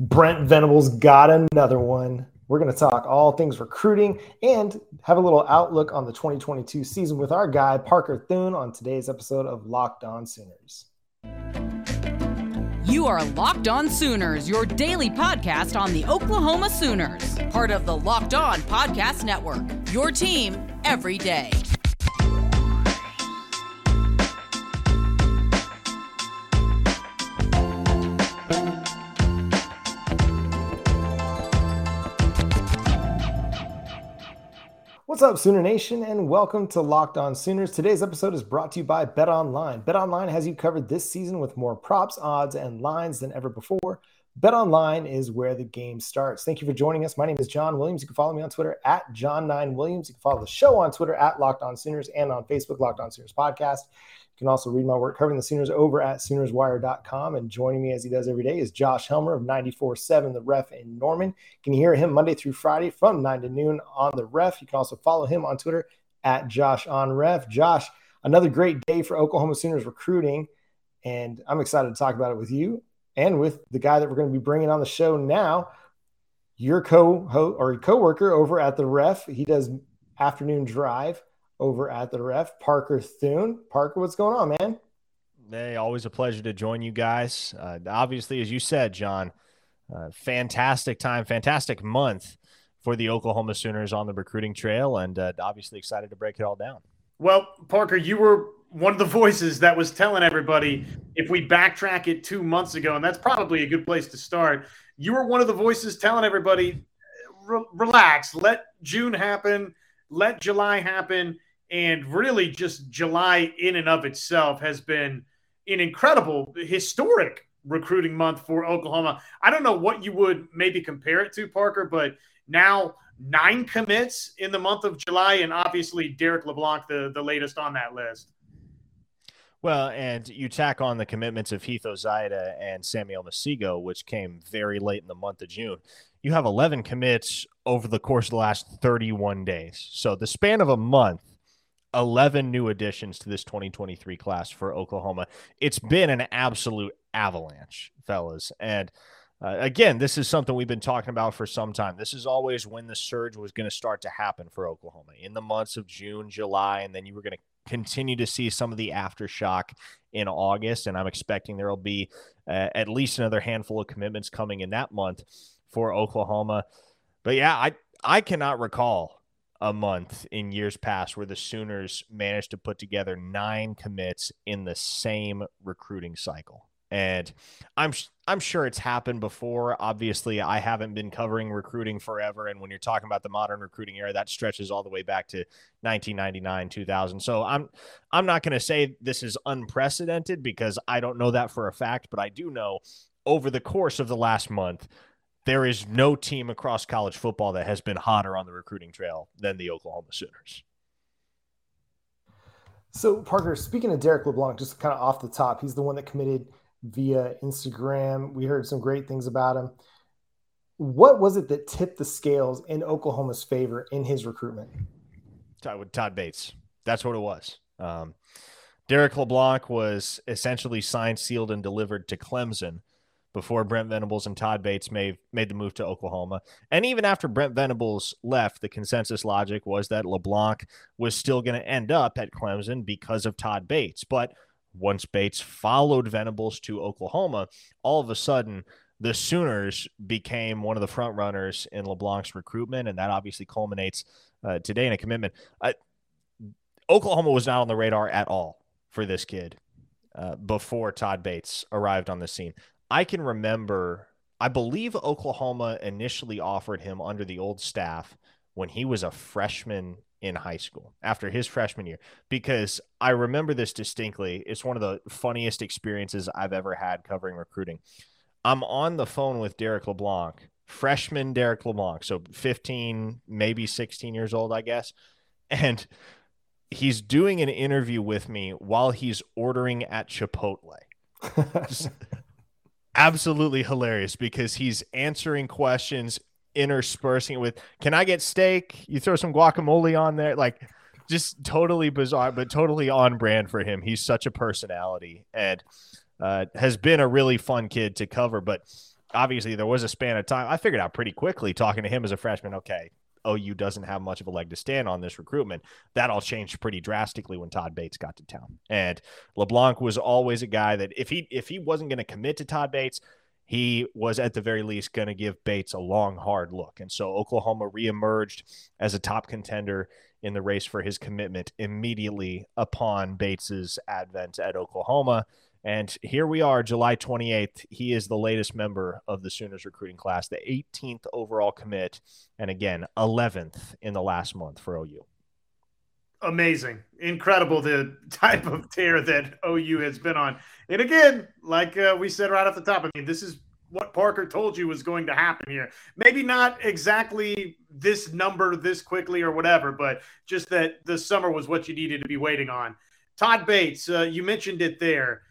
Brent Venables got another one. We're going to talk all things recruiting and have a little outlook on the 2022 season with our guy, Parker Thune, on today's episode of Locked On Sooners. You are Locked On Sooners, your daily podcast on the Oklahoma Sooners, part of the Locked On Podcast Network. Your team every day. What's up, Sooner Nation, and welcome to Locked On Sooners. Today's episode is brought to you by Bet Online. Bet Online has you covered this season with more props, odds, and lines than ever before. Bet Online is where the game starts. Thank you for joining us. My name is John Williams. You can follow me on Twitter at John9Williams. You can follow the show on Twitter at Locked On Sooners and on Facebook, Locked On Sooners Podcast can also read my work covering the Sooners over at SoonersWire.com. And joining me as he does every day is Josh Helmer of 94.7 The Ref in Norman. You can hear him Monday through Friday from 9 to noon on The Ref. You can also follow him on Twitter at Josh on Ref. Josh, another great day for Oklahoma Sooners recruiting. And I'm excited to talk about it with you and with the guy that we're going to be bringing on the show now, your co or co-worker over at the Ref. He does afternoon drive over at the ref, Parker Thune. Parker, what's going on, man? Hey, always a pleasure to join you guys. Uh, obviously, as you said, John, uh, fantastic time, fantastic month for the Oklahoma Sooners on the recruiting trail, and uh, obviously excited to break it all down. Well, Parker, you were one of the voices that was telling everybody if we backtrack it two months ago, and that's probably a good place to start. You were one of the voices telling everybody, relax, let June happen, let July happen and really, just July in and of itself has been an incredible, historic recruiting month for Oklahoma. I don't know what you would maybe compare it to, Parker, but now nine commits in the month of July, and obviously Derrick LeBlanc, the, the latest on that list. Well, and you tack on the commitments of Heath Ozaeta and Samuel Masigo, which came very late in the month of June. You have 11 commits over the course of the last 31 days. So the span of a month 11 new additions to this 2023 class for Oklahoma. It's been an absolute avalanche, fellas. And uh, again, this is something we've been talking about for some time. This is always when the surge was going to start to happen for Oklahoma in the months of June, July, and then you were going to continue to see some of the aftershock in August. And I'm expecting there will be uh, at least another handful of commitments coming in that month for Oklahoma. But yeah, I I cannot recall a month in years past where the Sooners managed to put together nine commits in the same recruiting cycle. And I'm I'm sure it's happened before. Obviously, I haven't been covering recruiting forever and when you're talking about the modern recruiting era, that stretches all the way back to 1999, 2000. So I'm I'm not going to say this is unprecedented because I don't know that for a fact, but I do know over the course of the last month, there is no team across college football that has been hotter on the recruiting trail than the Oklahoma Sooners. So, Parker, speaking of Derrick LeBlanc, just kind of off the top, he's the one that committed via Instagram. We heard some great things about him. What was it that tipped the scales in Oklahoma's favor in his recruitment? Todd, Todd Bates. That's what it was. Um, Derrick LeBlanc was essentially signed, sealed, and delivered to Clemson before Brent Venables and Todd Bates made made the move to Oklahoma. And even after Brent Venables left, the consensus logic was that LeBlanc was still going to end up at Clemson because of Todd Bates. But once Bates followed Venables to Oklahoma, all of a sudden the Sooners became one of the front runners in LeBlanc's recruitment, and that obviously culminates uh, today in a commitment. Uh, Oklahoma was not on the radar at all for this kid uh, before Todd Bates arrived on the scene. I can remember, I believe Oklahoma initially offered him under the old staff when he was a freshman in high school after his freshman year because I remember this distinctly. It's one of the funniest experiences I've ever had covering recruiting. I'm on the phone with Derrick LeBlanc, freshman Derrick LeBlanc, so 15, maybe 16 years old, I guess. And he's doing an interview with me while he's ordering at Chipotle. absolutely hilarious because he's answering questions, interspersing it with, "Can I get steak?" You throw some guacamole on there, like just totally bizarre, but totally on brand for him. He's such a personality and uh, has been a really fun kid to cover. But obviously there was a span of time. I figured out pretty quickly talking to him as a freshman. Okay, OU doesn't have much of a leg to stand on this recruitment. That all changed pretty drastically when Todd Bates got to town. And LeBlanc was always a guy that if he if he wasn't going to commit to Todd Bates, he was at the very least going to give Bates a long, hard look. And so Oklahoma reemerged as a top contender in the race for his commitment immediately upon Bates's advent at Oklahoma. And here we are, July 28th. He is the latest member of the Sooners recruiting class, the 18th overall commit, and again, 11th in the last month for OU. Amazing. Incredible the type of tear that OU has been on. And again, like uh, we said right off the top, I mean, this is what Parker told you was going to happen here. Maybe not exactly this number this quickly or whatever, but just that the summer was what you needed to be waiting on. Todd Bates, uh, you mentioned it there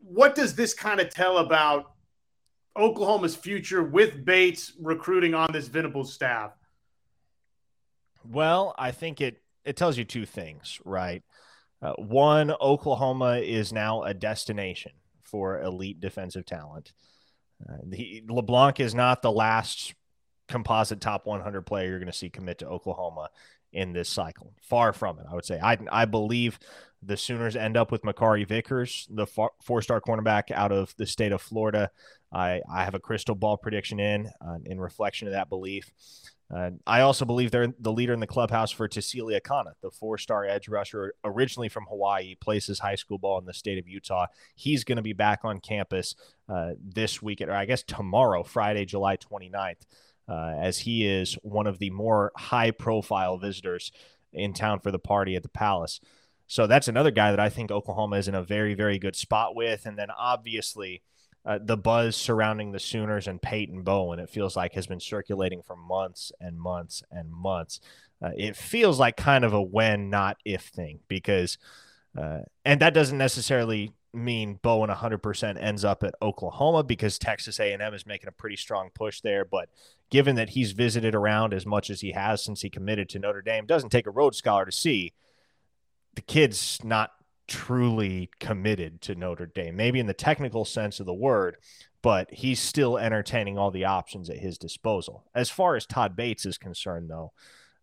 what does this kind of tell about Oklahoma's future with Bates recruiting on this Venables staff? Well, I think it it tells you two things, right? Uh, one, Oklahoma is now a destination for elite defensive talent. Uh, the, LeBlanc is not the last composite top 100 player you're going to see commit to Oklahoma in this cycle. Far from it, I would say. I, I believe the Sooners end up with Makari Vickers, the four star cornerback out of the state of Florida. I, I have a crystal ball prediction in uh, in reflection of that belief. Uh, I also believe they're the leader in the clubhouse for Tausili Akana, the four star edge rusher, originally from Hawaii, plays his high school ball in the state of Utah. He's going to be back on campus uh, this week, or I guess tomorrow, Friday, July 29th, uh, as he is one of the more high profile visitors in town for the party at the Palace. So that's another guy that I think Oklahoma is in a very, very good spot with. And then obviously, uh, the buzz surrounding the Sooners and Peyton Bowen, it feels like, has been circulating for months and months and months. Uh, it feels like kind of a when, not if thing because, uh, and that doesn't necessarily mean Bowen 100% ends up at Oklahoma because Texas A&M is making a pretty strong push there. But given that he's visited around as much as he has since he committed to Notre Dame, doesn't take a Rhodes Scholar to see the kid's not truly committed to Notre Dame, maybe in the technical sense of the word, but he's still entertaining all the options at his disposal. As far as Todd Bates is concerned, though,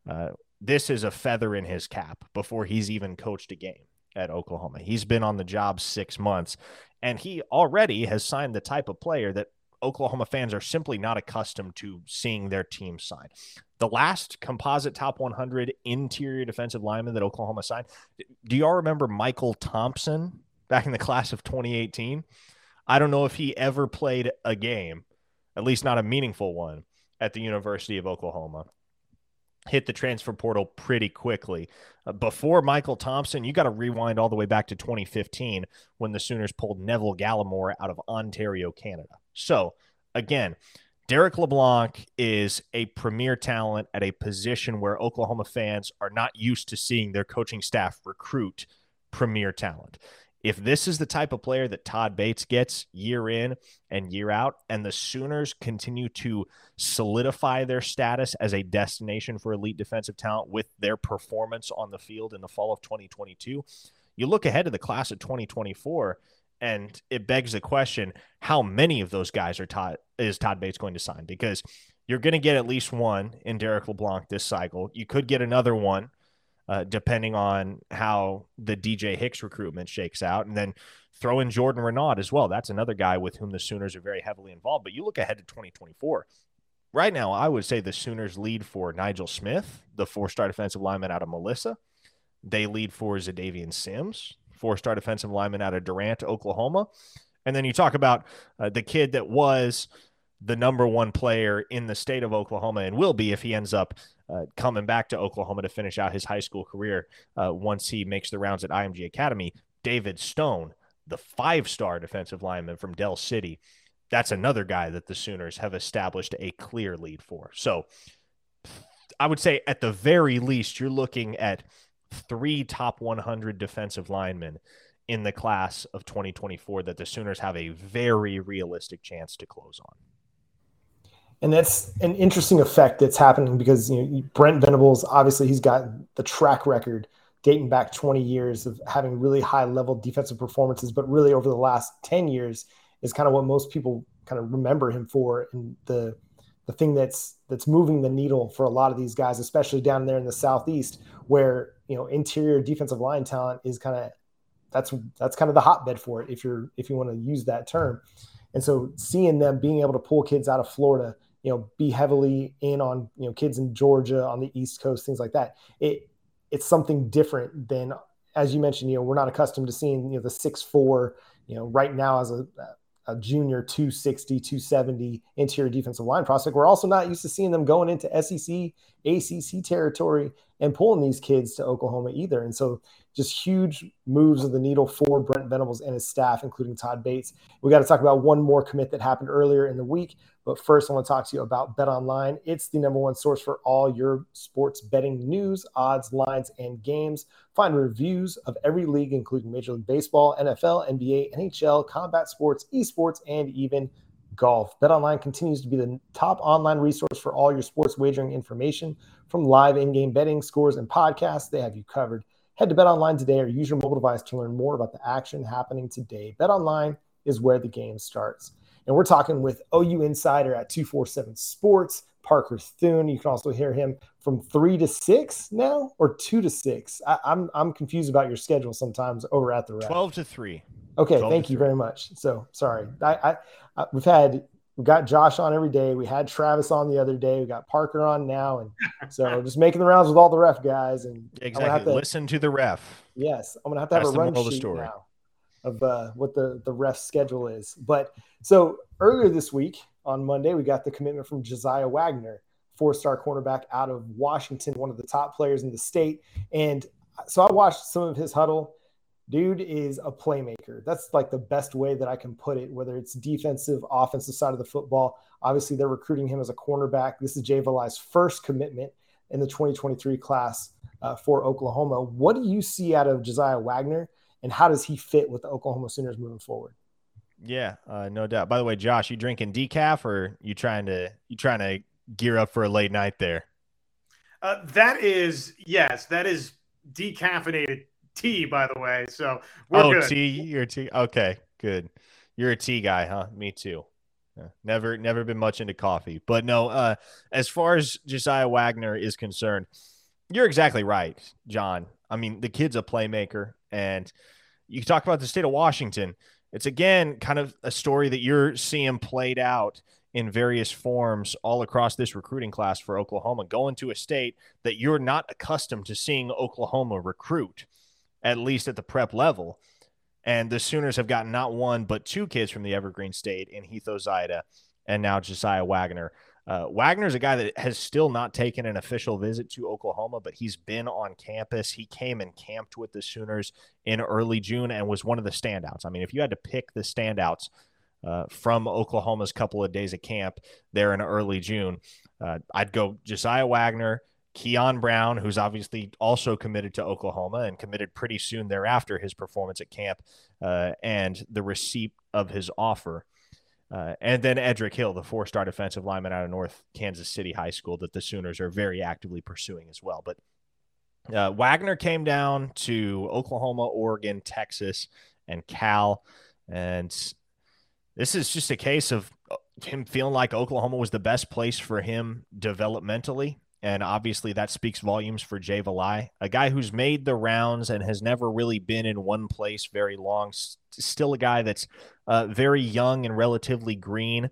uh, this is a feather in his cap before he's even coached a game at Oklahoma. He's been on the job six months, and he already has signed the type of player that Oklahoma fans are simply not accustomed to seeing their team sign. The last composite top 100 interior defensive lineman that Oklahoma signed, do y'all remember Michael Thompson back in the class of 2018? I don't know if he ever played a game, at least not a meaningful one, at the University of Oklahoma hit the transfer portal pretty quickly. Uh, before Michael Thompson, you got to rewind all the way back to 2015 when the Sooners pulled Neville Gallimore out of Ontario, Canada. So, again, Derrick LeBlanc is a premier talent at a position where Oklahoma fans are not used to seeing their coaching staff recruit premier talent. If this is the type of player that Todd Bates gets year in and year out, and the Sooners continue to solidify their status as a destination for elite defensive talent with their performance on the field in the fall of 2022, you look ahead to the class of 2024, and it begs the question: How many of those guys are Todd is Todd Bates going to sign? Because you're going to get at least one in Derrick LeBlanc this cycle. You could get another one uh, depending on how the DJ Hicks recruitment shakes out. And then throw in Jordan Renaud as well. That's another guy with whom the Sooners are very heavily involved. But you look ahead to 2024. Right now, I would say the Sooners lead for Nigel Smith, the four star defensive lineman out of Melissa. They lead for Xadavien Sims, four star defensive lineman out of Durant, Oklahoma. And then you talk about uh, the kid that was the number one player in the state of Oklahoma and will be if he ends up uh, coming back to Oklahoma to finish out his high school career uh, once he makes the rounds at IMG Academy. David Stone, the five star defensive lineman from Del City, that's another guy that the Sooners have established a clear lead for. So I would say at the very least, you're looking at three top 100 defensive linemen in the class of 2024 that the Sooners have a very realistic chance to close on. And that's an interesting effect that's happening because you know Brent Venables obviously he's got the track record dating back 20 years of having really high level defensive performances but really over the last 10 years is kind of what most people kind of remember him for in the the thing that's that's moving the needle for a lot of these guys, especially down there in the southeast, where you know interior defensive line talent is kind of that's that's kind of the hotbed for it if you're if you want to use that term. And so seeing them being able to pull kids out of Florida, you know, be heavily in on you know kids in Georgia on the East Coast, things like that. It it's something different than as you mentioned. You know, we're not accustomed to seeing you know the six four. You know, right now as a a junior 260, 270 interior defensive line prospect. We're also not used to seeing them going into SEC, ACC territory and pulling these kids to Oklahoma either. And so just huge moves of the needle for Brent Venables and his staff, including Todd Bates. We got to talk about one more commit that happened earlier in the week. But first, I want to talk to you about Bet Online. It's the number one source for all your sports betting news, odds, lines, and games. Find reviews of every league, including Major League Baseball, NFL, NBA, NHL, combat sports, esports, and even golf. BetOnline continues to be the top online resource for all your sports wagering information from live in-game betting, scores, and podcasts. They have you covered. Head to BetOnline today or use your mobile device to learn more about the action happening today. BetOnline is where the game starts. And we're talking with OU Insider at 247 Sports, Parker Thune. You can also hear him from three to six now or two to six. I, am I'm, I'm confused about your schedule sometimes over at the ref. 12 to three. Okay, thank you very much. So sorry. I, I, I we've had we got Josh on every day. We had Travis on the other day. We got Parker on now, and so just making the rounds with all the ref guys. And exactly, to, listen to the ref. Yes, I'm gonna have to have That's a run sheet story. now of uh, what the the ref schedule is. But so earlier this week on Monday, we got the commitment from Josiah Wagner, four-star cornerback out of Washington, one of the top players in the state. And so I watched some of his huddle dude is a playmaker. That's like the best way that I can put it, whether it's defensive, offensive side of the football. Obviously, they're recruiting him as a cornerback. This is Jay Valai's first commitment in the 2023 class uh, for Oklahoma. What do you see out of Josiah Wagner, and how does he fit with the Oklahoma Sooners moving forward? Yeah, uh, no doubt. By the way, Josh, you drinking decaf or you trying to you trying to gear up for a late night there? Uh, that is yes, that is decaffeinated tea, by the way. So we're oh, good. tea. You're a tea. Okay, good. You're a tea guy, huh? Me too. Yeah, never, never been much into coffee, but no. Uh, as far as Josiah Wagner is concerned, you're exactly right, John. I mean, the kid's a playmaker, and you talk about the state of Washington. It's again kind of a story that you're seeing played out in various forms all across this recruiting class for Oklahoma, going to a state that you're not accustomed to seeing Oklahoma recruit at least at the prep level. And the Sooners have gotten not one, but two kids from the Evergreen State in Heath Ozaeta and now Josiah Wagner. Uh, Wagner's a guy that has still not taken an official visit to Oklahoma, but he's been on campus. He came and camped with the Sooners in early June and was one of the standouts. I mean, if you had to pick the standouts uh, from Oklahoma's couple of days of camp there in early June, uh, I'd go Josiah Wagner, Keon Brown, who's obviously also committed to Oklahoma and committed pretty soon thereafter his performance at camp uh, and the receipt of his offer. Uh, and then Edric Hill, the four star defensive lineman out of North Kansas City High School, that the Sooners are very actively pursuing as well. But uh, Wagner came down to Oklahoma, Oregon, Texas, and Cal. And this is just a case of uh, him feeling like Oklahoma was the best place for him developmentally and obviously, that speaks volumes for Jay Valai, a guy who's made the rounds and has never really been in one place very long. Still a guy that's uh, very young and relatively green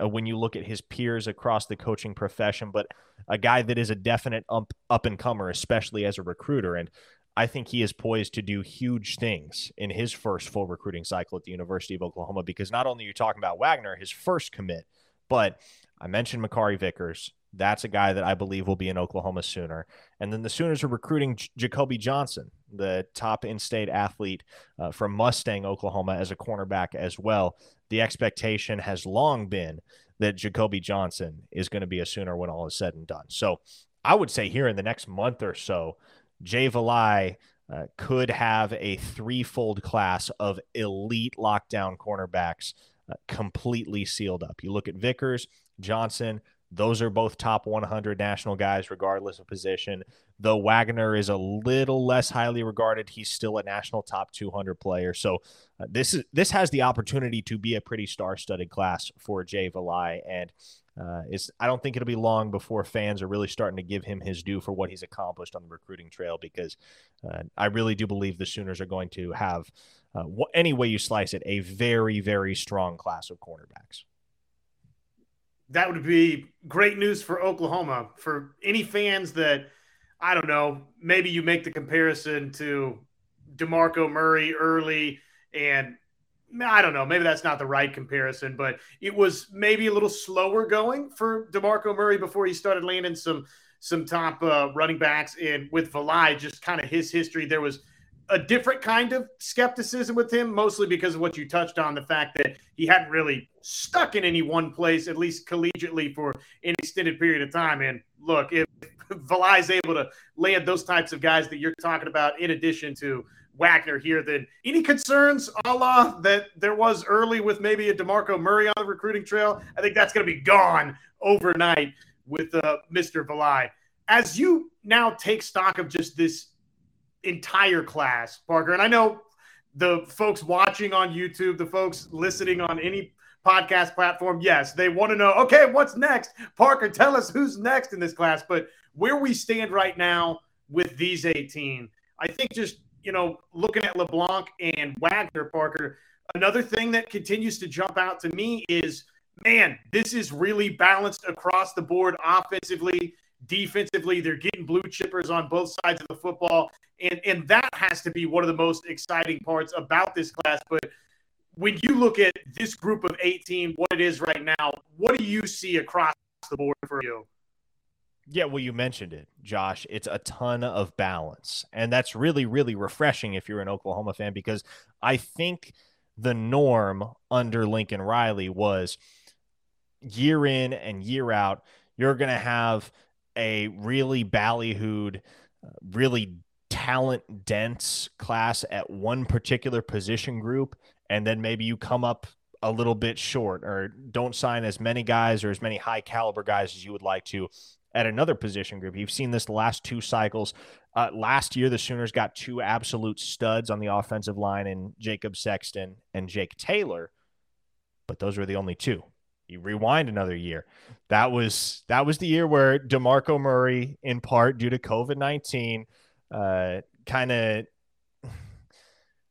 uh, when you look at his peers across the coaching profession, but a guy that is a definite up, up and comer, especially as a recruiter. And I think he is poised to do huge things in his first full recruiting cycle at the University of Oklahoma because not only are you talking about Wagner, his first commit, but I mentioned Makari Vickers. That's a guy that I believe will be in Oklahoma Sooner. And then the Sooners are recruiting J- Jacobe Johnson, the top in state athlete uh, from Mustang, Oklahoma, as a cornerback as well. The expectation has long been that Jacobe Johnson is going to be a Sooner when all is said and done. So I would say here in the next month or so, Jay Valai uh, could have a threefold class of elite lockdown cornerbacks uh, completely sealed up. You look at Vickers, Johnson, Those are both top 100 national guys, regardless of position. Though Wagner is a little less highly regarded, he's still a national top 200 player. So uh, this is this has the opportunity to be a pretty star-studded class for Jay Valai, and uh, I don't think it'll be long before fans are really starting to give him his due for what he's accomplished on the recruiting trail because uh, I really do believe the Sooners are going to have, uh, any way you slice it, a very very strong class of cornerbacks that would be great news for Oklahoma. For any fans that, I don't know, maybe you make the comparison to DeMarco Murray early, and I don't know, maybe that's not the right comparison, but it was maybe a little slower going for DeMarco Murray before he started landing some some top uh, running backs. And with Valai, just kind of his history, there was a different kind of skepticism with him, mostly because of what you touched on the fact that he hadn't really stuck in any one place, at least collegiately, for an extended period of time. And look, if Valai's able to land those types of guys that you're talking about, in addition to Wagner here, then any concerns a la that there was early with maybe a DeMarco Murray on the recruiting trail, I think that's going to be gone overnight with uh, Mr. Valai. As you now take stock of just this entire class, Parker. And I know the folks watching on YouTube, the folks listening on any podcast platform, yes, they want to know, okay, what's next? Parker, tell us who's next in this class. But where we stand right now with these 18, I think just, you know, looking at LeBlanc and Wagner, Parker, another thing that continues to jump out to me is, man, this is really balanced across the board offensively defensively. They're getting blue chippers on both sides of the football. And, and that has to be one of the most exciting parts about this class. But when you look at this group of 18, what it is right now, what do you see across the board for you? Yeah, well, you mentioned it, Josh. It's a ton of balance. And that's really, really refreshing if you're an Oklahoma fan, because I think the norm under Lincoln Riley was year in and year out, you're going to have a really ballyhooed, uh, really talent dense class at one particular position group, and then maybe you come up a little bit short or don't sign as many guys or as many high caliber guys as you would like to at another position group. You've seen this the last two cycles. Uh, last year, the Sooners got two absolute studs on the offensive line in Jacob Sexton and Jake Taylor, but those were the only two you rewind another year. That was that was the year where DeMarco Murray, in part due to COVID nineteen, uh, kind of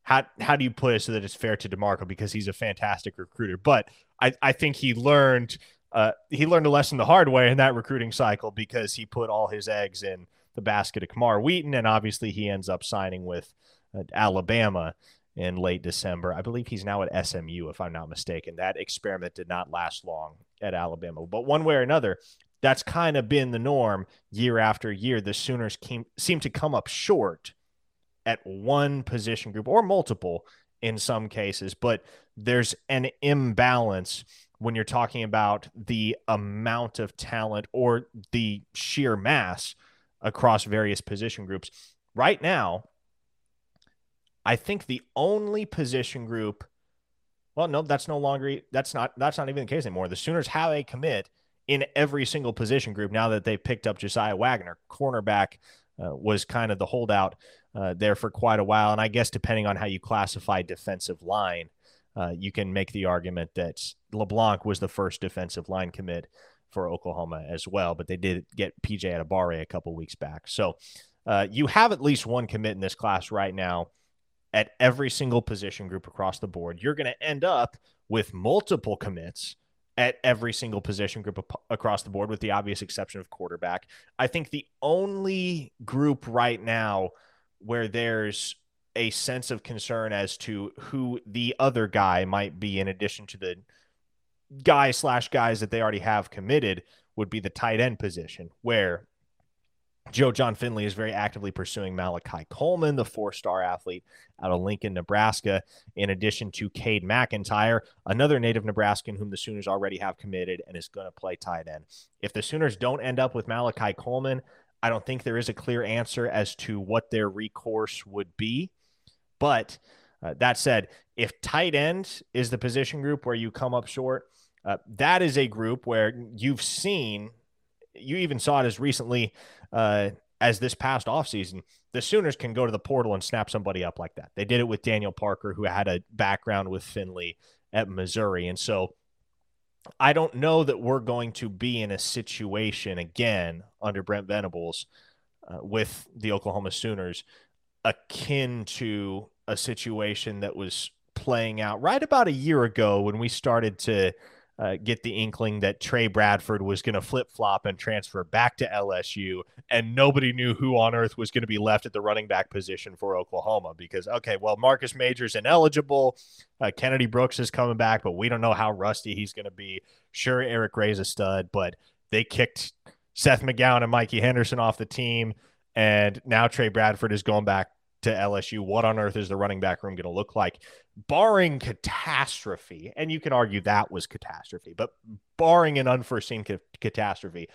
how how do you put it so that it's fair to DeMarco? Because he's a fantastic recruiter, but I I think he learned uh, he learned a lesson the hard way in that recruiting cycle because he put all his eggs in the basket of Camar Wheaton, and obviously he ends up signing with uh, Alabama in late December. I believe he's now at SMU, if I'm not mistaken. That experiment did not last long at Alabama. But one way or another, that's kind of been the norm year after year. The Sooners came, seem to come up short at one position group or multiple in some cases, but there's an imbalance when you're talking about the amount of talent or the sheer mass across various position groups. Right now, I think the only position group, well, no, that's no longer that's not that's not even the case anymore. The Sooners have a commit in every single position group now that they picked up Josiah Wagner. Cornerback uh, was kind of the holdout uh, there for quite a while, and I guess depending on how you classify defensive line, uh, you can make the argument that LeBlanc was the first defensive line commit for Oklahoma as well, but they did get PJ Adebawore a couple weeks back. So uh, you have at least one commit in this class right now at every single position group across the board, you're going to end up with multiple commits at every single position group across the board, with the obvious exception of quarterback. I think the only group right now where there's a sense of concern as to who the other guy might be, in addition to the guy slash guys that they already have committed, would be the tight end position, where Joe Jon Finley is very actively pursuing Malachi Coleman, the four star athlete out of Lincoln, Nebraska, in addition to Cade McIntyre, another native Nebraskan whom the Sooners already have committed and is going to play tight end. If the Sooners don't end up with Malachi Coleman, I don't think there is a clear answer as to what their recourse would be. But uh, that said, if tight end is the position group where you come up short, Uh, that is a group where you've seen, you even saw it as recently uh, as this past offseason. The Sooners can go to the portal and snap somebody up like that. They did it with Daniel Parker, who had a background with Finley at Missouri. And so I don't know that we're going to be in a situation again under Brent Venables uh, with the Oklahoma Sooners akin to a situation that was playing out right about a year ago when we started to uh, get the inkling that Trey Bradford was going to flip flop and transfer back to LSU, and nobody knew who on earth was going to be left at the running back position for Oklahoma because, okay, well, Marcus Major's ineligible. Uh, Kennedy Brooks is coming back, but we don't know how rusty he's going to be. Sure, Eric Gray's a stud, but they kicked Seth McGowan and Mikey Henderson off the team, and now Trey Bradford is going back to LSU. What on earth is the running back room going to look like? Barring catastrophe, and you can argue that was catastrophe, but barring an unforeseen ca- catastrophe,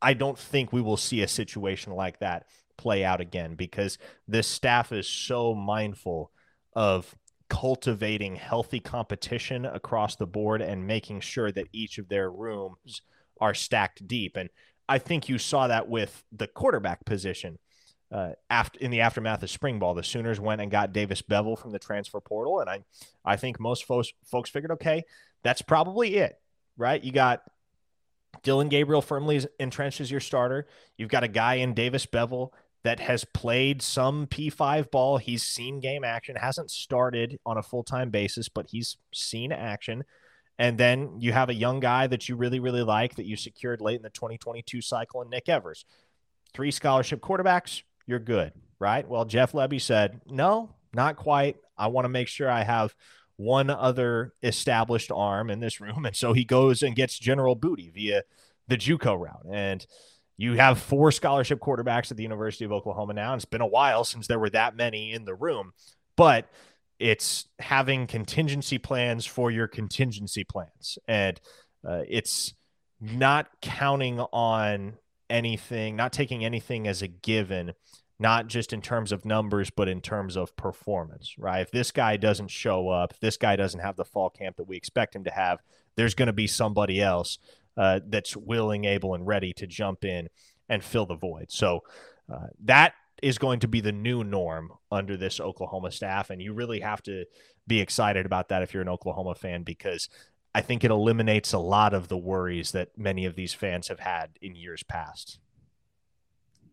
I don't think we will see a situation like that play out again because this staff is so mindful of cultivating healthy competition across the board and making sure that each of their rooms are stacked deep. And I think you saw that with the quarterback position uh, after in the aftermath of spring ball, the Sooners went and got Davis Beville from the transfer portal, and I I think most folks folks figured, okay, that's probably it, right? You got Dillon Gabriel firmly entrenched as your starter. You've got a guy in Davis Beville that has played some P5 ball. He's seen game action, hasn't started on a full time basis, but he's seen action. And then you have a young guy that you really, really like that you secured late in the 2022 cycle in Nick Evers. Three scholarship quarterbacks, you're good, right? Well, Jeff Lebby said, no, not quite. I want to make sure I have one other established arm in this room. And so he goes and gets General Booty via the JUCO route. And you have four scholarship quarterbacks at the University of Oklahoma now. And it's been a while since there were that many in the room, but it's having contingency plans for your contingency plans. And uh, it's not counting on anything, not taking anything as a given, not just in terms of numbers, but in terms of performance, right? If this guy doesn't show up, this guy doesn't have the fall camp that we expect him to have, there's going to be somebody else uh, that's willing, able, and ready to jump in and fill the void. So uh, that is going to be the new norm under this Oklahoma staff. And you really have to be excited about that if you're an Oklahoma fan, because I think it eliminates a lot of the worries that many of these fans have had in years past.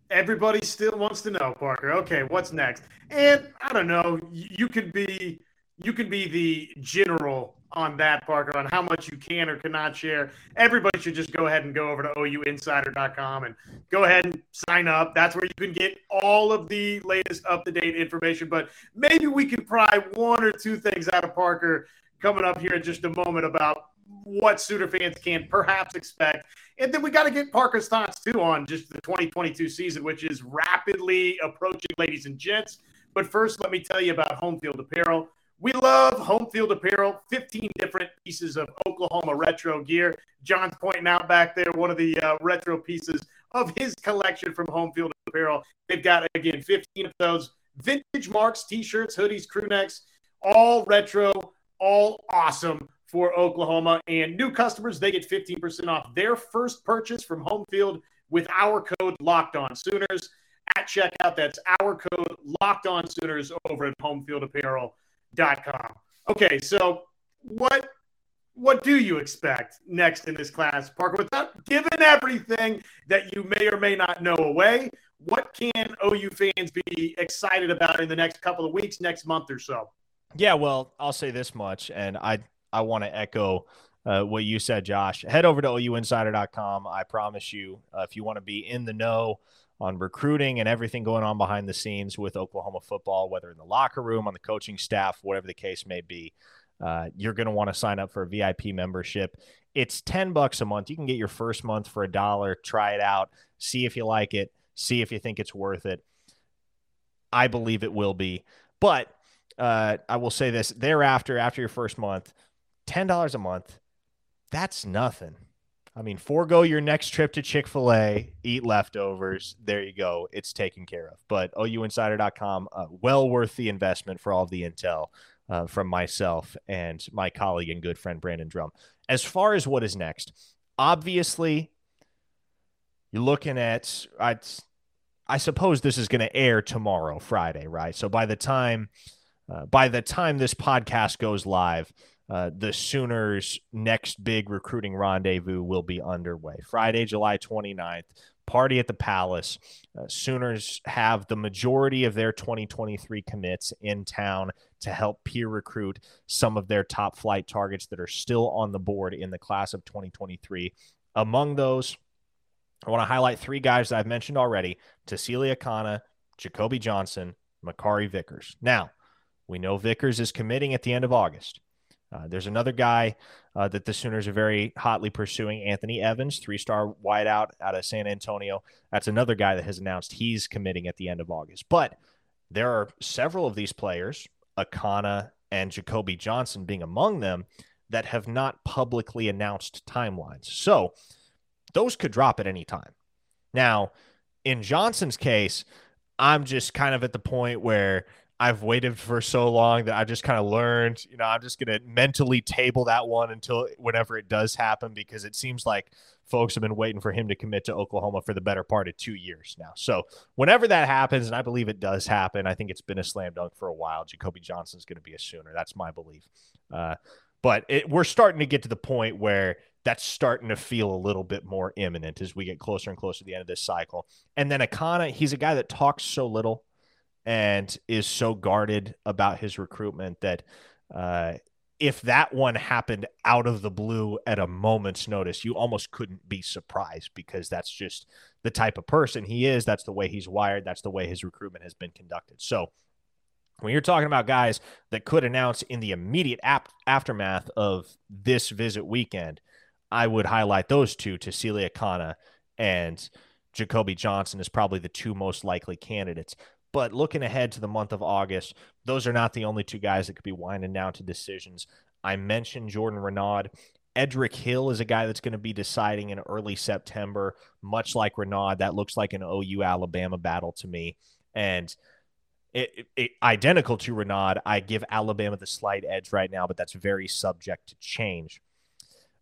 Everybody still wants to know, Parker. Okay, what's next? And I don't know. You could be you could be the general on that, Parker, on how much you can or cannot share. Everybody should just go ahead and go over to OUinsider.com and go ahead and sign up. That's where you can get all of the latest up to date information. But maybe we can pry one or two things out of Parker coming up here in just a moment about what Sooner fans can perhaps expect. And then we got to get Parker's thoughts too on just the 2022 season, which is rapidly approaching, ladies and gents. But first, let me tell you about Home Field Apparel. We love Home Field Apparel, 15 different pieces of Oklahoma retro gear. John's pointing out back there one of the uh, retro pieces of his collection from Home Field Apparel. They've got, again, 15 of those vintage marks, t shirts, hoodies, crew necks, all retro all awesome for Oklahoma. And new customers, they get 15% off their first purchase from home field with our code locked on Sooners at checkout. That's our code locked on Sooners over at homefieldapparel.com. Okay, so what what do you expect next in this class, Parker? Without giving everything that you may or may not know away, what can OU fans be excited about in the next couple of weeks, next month or so? Yeah, well, I'll say this much, and I I want to echo uh, what you said, Josh. Head over to ouinsider.com. I promise you, uh, if you want to be in the know on recruiting and everything going on behind the scenes with Oklahoma football, whether in the locker room, on the coaching staff, whatever the case may be, uh, you're going to want to sign up for a VIP membership. It's 10 bucks a month. You can get your first month for a dollar, try it out, see if you like it, see if you think it's worth it. I believe it will be. But uh, I will say this thereafter, after your first month, $10 a month, that's nothing. I mean, forego your next trip to Chick fil A, eat leftovers. There you go. It's taken care of. But OUinsider.com, uh, well worth the investment for all the intel uh, from myself and my colleague and good friend Brandon Drumm. As far as what is next, obviously, you're looking at, I, I suppose this is going to air tomorrow, Friday, right? So by the time, uh, by the time this podcast goes live, uh, the Sooners' next big recruiting rendezvous will be underway. Friday, July 29th, party at the Palace. Uh, Sooners have the majority of their 2023 commits in town to help peer recruit some of their top flight targets that are still on the board in the class of 2023. Among those, I want to highlight three guys that I've mentioned already Tausili Akana, Jacobe Johnson, Makari Vickers. Now, we know Vickers is committing at the end of August. Uh, there's another guy uh, that the Sooners are very hotly pursuing, Anthony Evans, three star wideout out of San Antonio. That's another guy that has announced he's committing at the end of August. But there are several of these players, Akana and Jacobe Johnson being among them, that have not publicly announced timelines. So those could drop at any time. Now, in Johnson's case, I'm just kind of at the point where I've waited for so long that I just kind of learned, you know, I'm just going to mentally table that one until whenever it does happen because it seems like folks have been waiting for him to commit to Oklahoma for the better part of two years now. So whenever that happens, and I believe it does happen, I think it's been a slam dunk for a while. Jacobe Johnson's going to be a Sooner. That's my belief. Uh, but it, we're starting to get to the point where that's starting to feel a little bit more imminent as we get closer and closer to the end of this cycle. And then Akana, he's a guy that talks so little and is so guarded about his recruitment that uh, if that one happened out of the blue at a moment's notice, you almost couldn't be surprised because that's just the type of person he is. That's the way he's wired. That's the way his recruitment has been conducted. So when you're talking about guys that could announce in the immediate ap- aftermath of this visit weekend, I would highlight those two, Tausili Akana and Jacobe Johnson, is probably the two most likely candidates. But looking ahead to the month of August, those are not the only two guys that could be winding down to decisions. I mentioned Jordan Renaud. Edric Hill is a guy that's going to be deciding in early September, much like Renaud. That looks like an OU Alabama battle to me. And it, it, it, identical to Renaud, I give Alabama the slight edge right now, but that's very subject to change.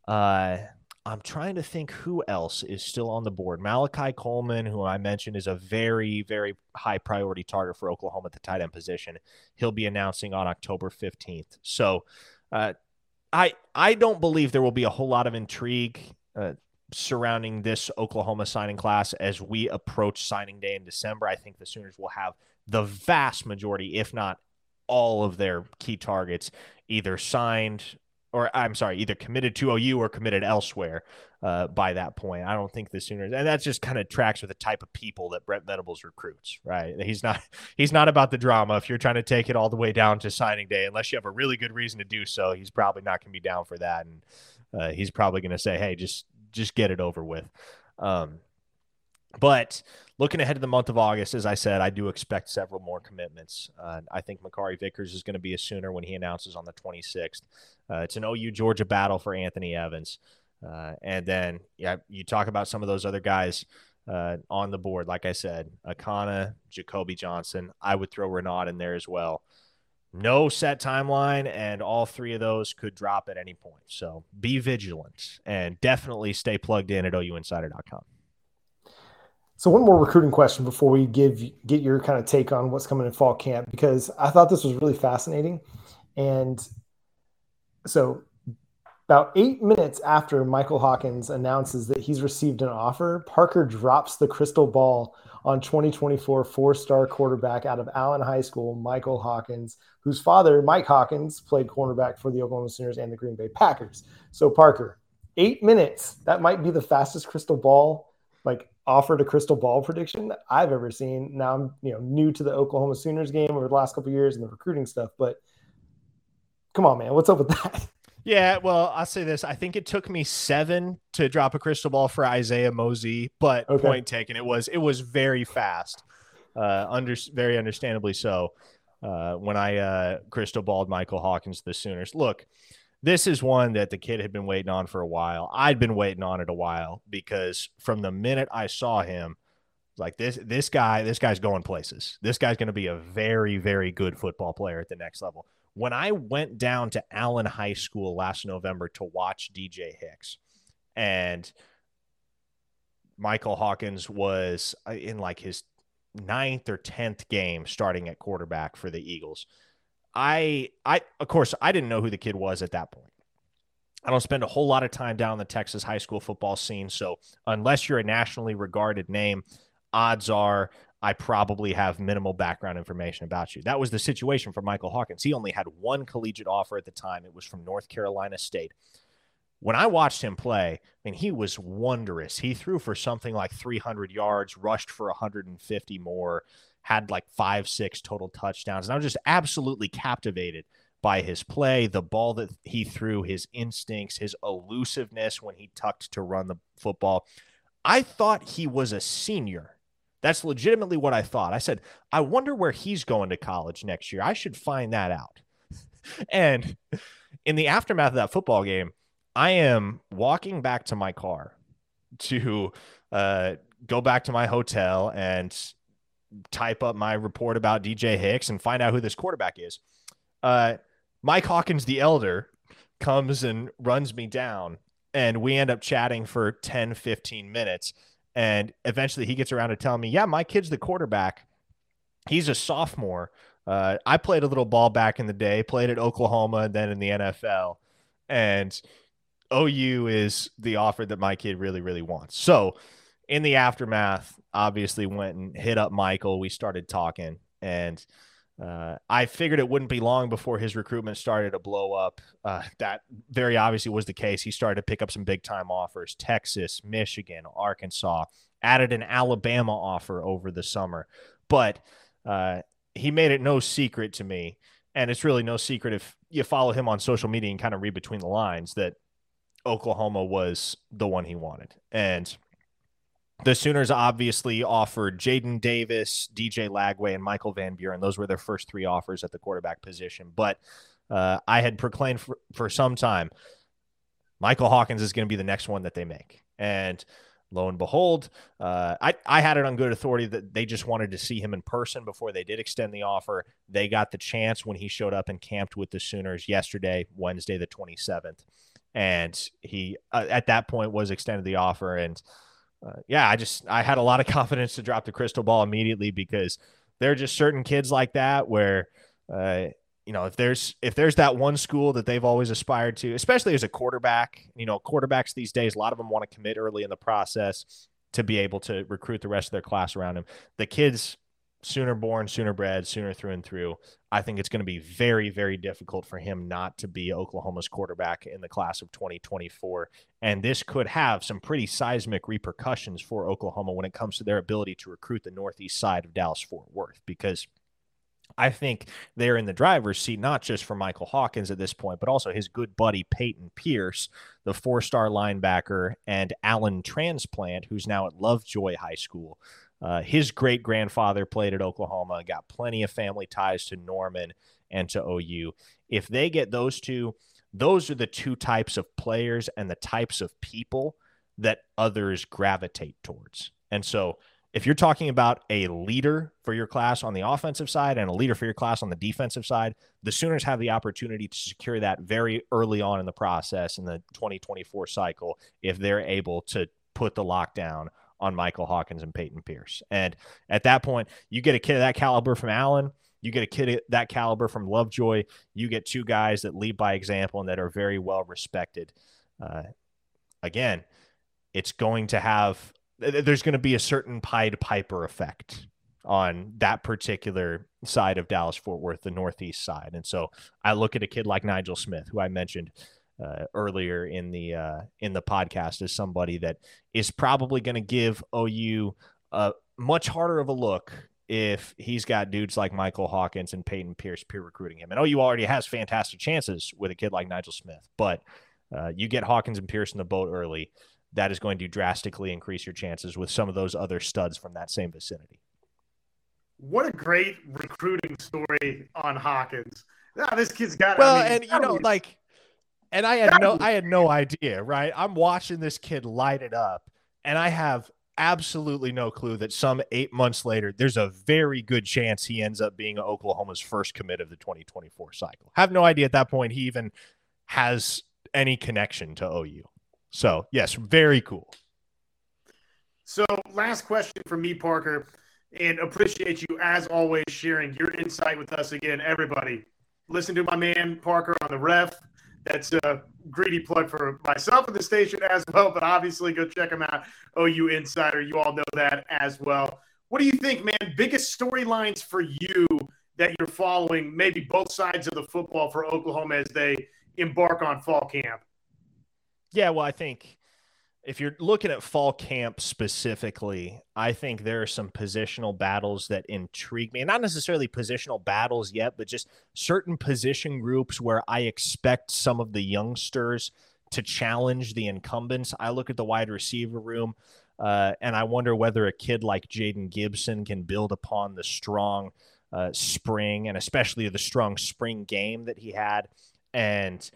Uh, I'm trying to think who else is still on the board. Malachi Coleman, who I mentioned is a very, very high priority target for Oklahoma at the tight end position. He'll be announcing on October 15th. So uh, I I don't believe there will be a whole lot of intrigue uh, surrounding this Oklahoma signing class as we approach signing day in December. I think the Sooners will have the vast majority, if not all of their key targets either signed or I'm sorry, either committed to OU or committed elsewhere uh, by that point. I don't think the Sooners, and that just kind of tracks with the type of people that Brent Venables recruits, right? He's not he's not about the drama. If you're trying to take it all the way down to signing day, unless you have a really good reason to do so, he's probably not going to be down for that, and uh, he's probably going to say, "Hey, just just get it over with." Um, but looking ahead to the month of August, as I said, I do expect several more commitments. Uh, I think Makari Vickers is going to be a sooner when he announces on the 26th. Uh, it's an OU Georgia battle for Anthony Evans. Uh, and then, yeah, you talk about some of those other guys uh, on the board. Like I said, Akana, Jacobe Johnson. I would throw Renaud in there as well. No set timeline, and all three of those could drop at any point. So be vigilant and definitely stay plugged in at OUinsider.com. So one more recruiting question before we give get your kind of take on what's coming in fall camp because I thought this was really fascinating, and so about eight minutes after Michael Hawkins announces that he's received an offer, Parker drops the crystal ball on 2024 four-star quarterback out of Allen High School, Michael Hawkins, whose father, Mike Hawkins, played cornerback for the Oklahoma Sooners and the Green Bay Packers. So Parker, eight minutes. That might be the fastest crystal ball like offered a crystal ball prediction that I've ever seen. Now I'm you know new to the Oklahoma Sooners game over the last couple years and the recruiting stuff, but come on, man, what's up with that? Yeah, well, I'll say this. I think it took me seven to drop a crystal ball for Isaiah Mozee, but okay. point taken, it was it was very fast, uh, under very understandably so. Uh, when I uh, crystal balled Michael Hawkins the Sooners, look, this is one that the kid had been waiting on for a while. I'd been waiting on it a while because from the minute I saw him, like this this guy, this guy's going places. This guy's going to be a very very good football player at the next level. when I went down to Allen High School last November to watch DJ Hicks, and Michael Hawkins was uh, in like his ninth or tenth game starting at quarterback for the Eagles. I I of course I didn't know who the kid was at that point. I don't spend a whole lot of time down the Texas high school football scene, so unless you're a nationally regarded name, odds are I probably have minimal background information about you. That was the situation for Michael Hawkins. He only had one collegiate offer at the time. It was from North Carolina State. When I watched him play, I mean, he was wondrous. He threw for something like 300 yards, rushed for 150 more, had like five, six total touchdowns. And I was just absolutely captivated by his play, the ball that he threw, his instincts, his elusiveness when he tucked to run the football. I thought he was a senior. That's legitimately what I thought. I said, I wonder where he's going to college next year. I should find that out. and in the aftermath of that football game, I am walking back to my car to uh, go back to my hotel and type up my report about DJ Hicks and find out who this quarterback is. Uh, Mike Hawkins, the elder, comes and runs me down, and we end up chatting for 10, 15 minutes. And eventually he gets around to telling me, Yeah, my kid's the quarterback. He's a sophomore. Uh, I played a little ball back in the day, played at Oklahoma and then in the NFL. And OU is the offer that my kid really, really wants. So, in the aftermath, obviously went and hit up Michael. We started talking, and uh, I figured it wouldn't be long before his recruitment started to blow up. Uh, that very obviously was the case. He started to pick up some big time offers Texas, Michigan, Arkansas, added an Alabama offer over the summer. But uh, he made it no secret to me. And it's really no secret if you follow him on social media and kind of read between the lines that Oklahoma was the one he wanted. And the Sooners obviously offered Jadyn Davis, DJ Lagway, and Michael Van Buren. Those were their first three offers at the quarterback position. But uh, I had proclaimed for, for some time Michael Hawkins is going to be the next one that they make. And lo and behold, uh, I, I had it on good authority that they just wanted to see him in person before they did extend the offer. They got the chance when he showed up and camped with the Sooners yesterday, Wednesday, the 27th and he uh, at that point was extended the offer and uh, yeah i just i had a lot of confidence to drop the crystal ball immediately because there are just certain kids like that where uh, you know if there's if there's that one school that they've always aspired to especially as a quarterback you know quarterbacks these days a lot of them want to commit early in the process to be able to recruit the rest of their class around him the kids sooner born, sooner bred, sooner through and through. I think it's going to be very, very difficult for him not to be Oklahoma's quarterback in the class of 2024. And this could have some pretty seismic repercussions for Oklahoma when it comes to their ability to recruit the northeast side of Dallas Fort Worth because. I think they're in the driver's seat, not just for Michael Hawkins at this point, but also his good buddy Peyton Pierce, the four star linebacker, and Allen Transplant, who's now at Lovejoy High School. Uh, his great grandfather played at Oklahoma, got plenty of family ties to Norman and to OU. If they get those two, those are the two types of players and the types of people that others gravitate towards. And so, if you're talking about a leader for your class on the offensive side and a leader for your class on the defensive side, the Sooners have the opportunity to secure that very early on in the process in the 2024 cycle if they're able to put the lockdown on Michael Hawkins and Peyton Pierce. And at that point, you get a kid of that caliber from Allen. You get a kid of that caliber from Lovejoy. You get two guys that lead by example and that are very well respected. Uh, again, it's going to have, there's going to be a certain Pied Piper effect on that particular side of Dallas Fort Worth, the Northeast side. And so I look at a kid like Nigel Smith, who I mentioned uh, earlier in the uh, in the podcast as somebody that is probably going to give OU a much harder of a look if he's got dudes like Michael Hawkins and Peyton Pierce peer recruiting him. And OU already has fantastic chances with a kid like Nigel Smith, but uh, you get Hawkins and Pierce in the boat early, that is going to drastically increase your chances with some of those other studs from that same vicinity. What a great recruiting story on Hawkins. Ah, this kid's got well, I mean, and you know, like and I had no I had no idea, right? I'm watching this kid light it up, and I have absolutely no clue that some eight months later, there's a very good chance he ends up being Oklahoma's first commit of the 2024 cycle. Have no idea at that point he even has any connection to OU. So, yes, very cool. So, last question from me, Parker, and appreciate you as always sharing your insight with us again, everybody. Listen to my man Parker on the ref. That's a greedy plug for myself and the station as well, but obviously go check them out. OU Insider, you all know that as well. What do you think, man? Biggest storylines for you that you're following, maybe both sides of the football for Oklahoma as they embark on fall camp? Yeah, well, I think if you're looking at fall camp specifically, I think there are some positional battles that intrigue me. And not necessarily positional battles yet, but just certain position groups where I expect some of the youngsters to challenge the incumbents. I look at the wide receiver room uh, and I wonder whether a kid like Jayden Gibson can build upon the strong uh, spring and especially the strong spring game that he had. And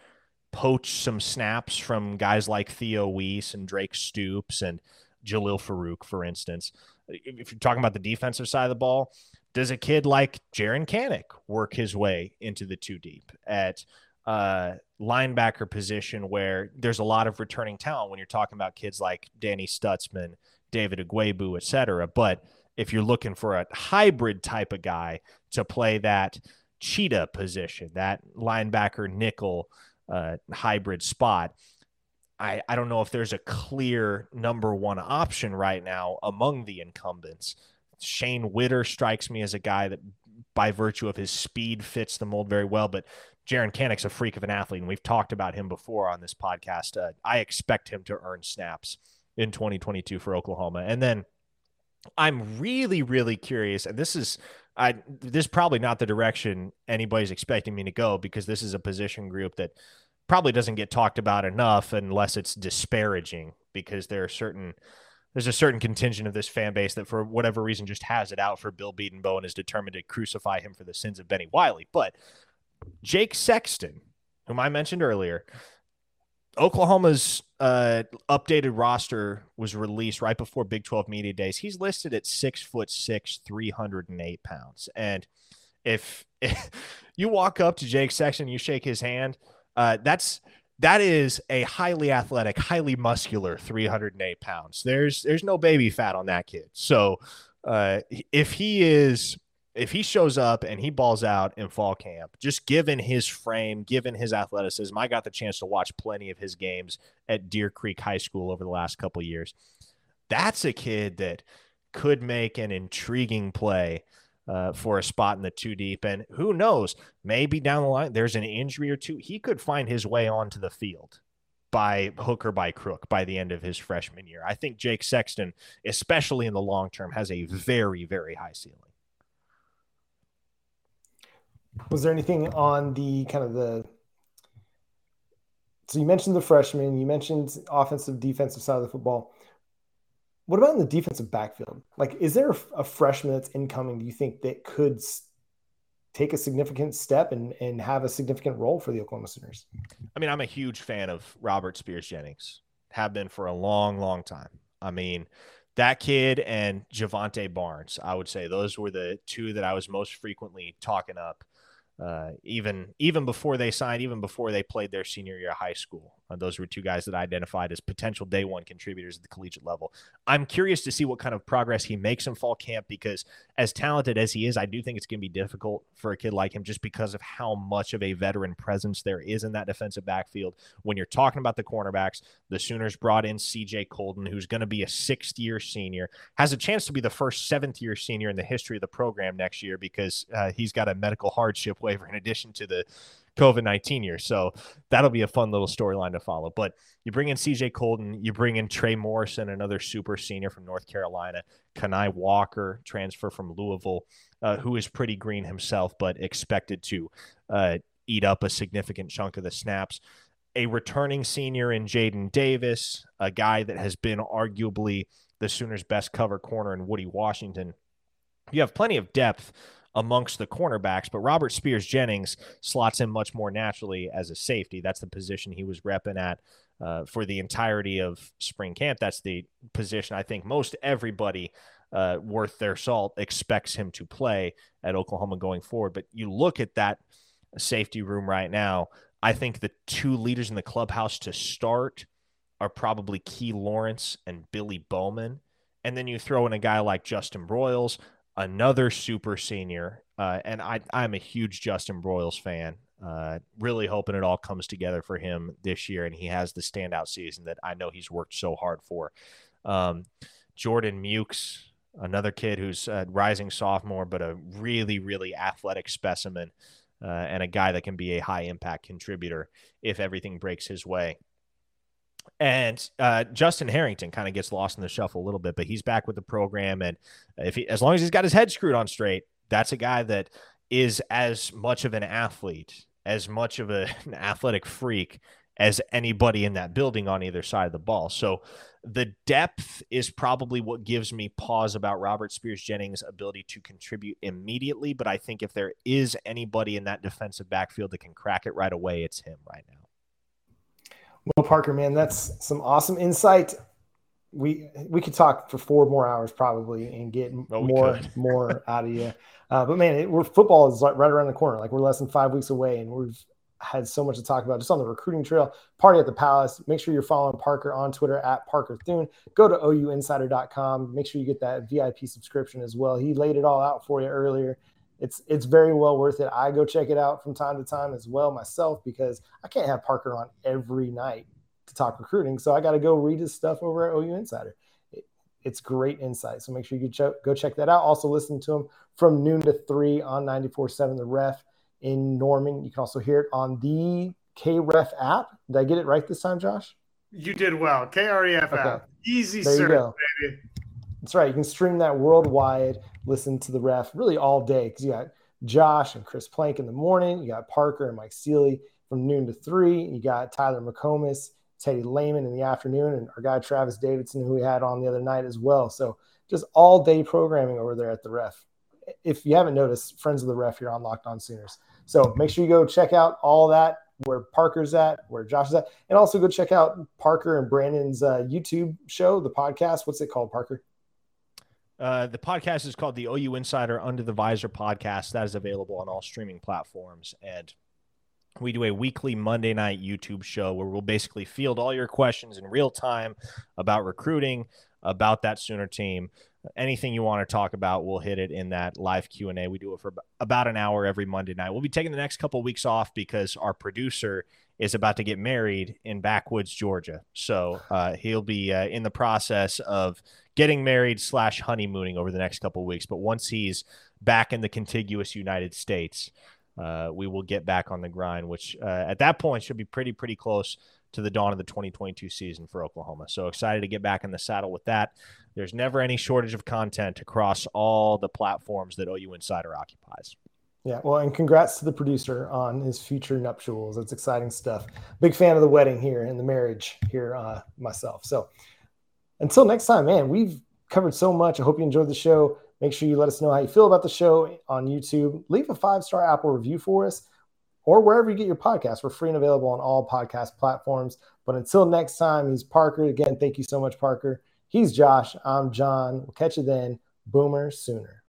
poach some snaps from guys like Theo Wease and Drake Stoops and Jalil Farooq, for instance. If you're talking about the defensive side of the ball, does a kid like Jaren Kanak work his way into the two deep at uh, linebacker position where there's a lot of returning talent when you're talking about kids like Danny Stutzman, David Ugwoegbu, et cetera. But if you're looking for a hybrid type of guy to play that cheetah position, that linebacker nickel, uh, hybrid spot. I, I don't know if there's a clear number one option right now among the incumbents. Shane Whitter strikes me as a guy that, by virtue of his speed, fits the mold very well. But Jaren Kanak's a freak of an athlete, and we've talked about him before on this podcast. Uh, I expect him to earn snaps in 2022 for Oklahoma. And then I'm really, really curious, and this is I this is probably not the direction anybody's expecting me to go because this is a position group that probably doesn't get talked about enough unless it's disparaging because there are certain there's a certain contingent of this fan base that for whatever reason just has it out for Bill Bedenbaugh and is determined to crucify him for the sins of Bennie Wylie. But Jake Sexton, whom I mentioned earlier, Oklahoma's uh, updated roster was released right before Big 12 Media Days. He's listed at six foot six, 308 pounds. And if, if you walk up to Jake Sexton, you shake his hand, uh, that's that is a highly athletic, highly muscular 308 pounds. There's there's no baby fat on that kid. So uh, if he is if he shows up and he balls out in fall camp, just given his frame, given his athleticism, I got the chance to watch plenty of his games at Deer Creek High School over the last couple years. That's a kid that could make an intriguing play uh, for a spot in the two deep. And who knows, maybe down the line there's an injury or two. He could find his way onto the field by hook or by crook by the end of his freshman year. I think Jake Sexton, especially in the long term, has a very, very high ceiling. Was there anything on the kind of the so you mentioned the freshman, you mentioned offensive, defensive side of the football. What about in the defensive backfield? Like, is there a freshman that's incoming? Do you think that could take a significant step and, and have a significant role for the Oklahoma Sooners? I mean, I'm a huge fan of Robert Spears Jennings. Have been for a long, long time. I mean, that kid and Jovantae Barnes, I would say those were the two that I was most frequently talking up uh, even even before they signed, even before they played their senior year of high school. Uh, those were two guys that I identified as potential day one contributors at the collegiate level. I'm curious to see what kind of progress he makes in fall camp because, as talented as he is, I do think it's going to be difficult for a kid like him just because of how much of a veteran presence there is in that defensive backfield. When you're talking about the cornerbacks, the Sooners brought in CJ Coldon, who's going to be a sixth year senior, has a chance to be the first seventh year senior in the history of the program next year because uh, he's got a medical hardship waiver in addition to the COVID 19 year. So that'll be a fun little storyline to follow. But you bring in CJ Coldon, you bring in Trey Morrison, another super senior from North Carolina, Kani Walker, transfer from Louisville, uh, who is pretty green himself, but expected to uh, eat up a significant chunk of the snaps. A returning senior in Jaden Davis, a guy that has been arguably the Sooners' best cover corner in Woody Washington. You have plenty of depth amongst the cornerbacks, but Robert Spears Jennings slots in much more naturally as a safety. That's the position he was repping at uh, for the entirety of spring camp. That's the position I think most everybody uh, worth their salt expects him to play at Oklahoma going forward. But you look at that safety room right now. I think the two leaders in the clubhouse to start are probably Key Lawrence and Billy Bowman. And then you throw in a guy like Justin Broiles, another super senior. Uh, and I, I'm a huge Justin Broiles fan. Uh, really hoping it all comes together for him this year and he has the standout season that I know he's worked so hard for. Um, Jordan Mukes, another kid who's a rising sophomore, but a really, really athletic specimen uh, and a guy that can be a high impact contributor if everything breaks his way. And uh, Justin Harrington kind of gets lost in the shuffle a little bit, but he's back with the program, and if he, as long as he's got his head screwed on straight, that's a guy that is as much of an athlete, as much of a, an athletic freak as anybody in that building on either side of the ball. So the depth is probably what gives me pause about Robert Spears Jennings' ability to contribute immediately. But I think if there is anybody in that defensive backfield that can crack it right away, it's him right now. Well, Parker, man, that's some awesome insight. We we could talk for four more hours probably and get oh, more more out of you. Uh, but man, it, we're football is like right around the corner. Like we're less than five weeks away, and we've had so much to talk about just on the recruiting trail. Party at the Palace. Make sure you're following Parker on Twitter at Parker Thune. Go to OUinsider.com. Make sure you get that VIP subscription as well. He laid it all out for you earlier. It's it's very well worth it. I go check it out from time to time as well myself because I can't have Parker on every night to talk recruiting. So I got to go read his stuff over at OU Insider. It, it's great insight. So make sure you go check that out. Also listen to him from noon to three on 94.7 The Ref in Norman. You can also hear it on the KREF app. Did I get it right this time, Josh? You did well. KREF okay. app. Easy there search, baby. That's right. You can stream that worldwide, listen to the ref really all day because you got Josh and Chris Plank in the morning. You got Parker and Mike Steely from noon to three. You got Tyler McComas, Teddy Lehman in the afternoon, and our guy Travis Davidson, who we had on the other night as well. So just all day programming over there at the ref. If you haven't noticed, friends of the ref, you're on Locked On Sooners. So make sure you go check out all that where Parker's at, where Josh is at, and also go check out Parker and Brandon's uh, YouTube show, the podcast. What's it called, Parker? Uh, the podcast is called the OU Insider Under the Visor podcast. That is available on all streaming platforms. And we do a weekly Monday night YouTube show where we'll basically field all your questions in real time about recruiting, about that Sooner team, anything you want to talk about, we'll hit it in that live Q and A. We do it for about an hour every Monday night. We'll be taking the next couple weeks off because our producer is about to get married in Backwoods, Georgia. So uh, he'll be uh, in the process of getting married slash honeymooning over the next couple weeks. But once he's back in the contiguous United States, uh, we will get back on the grind, which uh, at that point should be pretty pretty close to the dawn of the 2022 season for Oklahoma. So excited to get back in the saddle with that. There's never any shortage of content across all the platforms that OU Insider occupies. Yeah, well, and congrats to the producer on his future nuptials. That's exciting stuff. Big fan of the wedding here and the marriage here uh, myself. So until next time, man, we've covered so much. I hope you enjoyed the show. Make sure you let us know how you feel about the show on YouTube. Leave a five star Apple review for us or wherever you get your podcast. We're free and available on all podcast platforms. But until next time, he's Parker. Again, thank you so much, Parker. He's Josh. I'm John. We'll catch you then. Boomer sooner.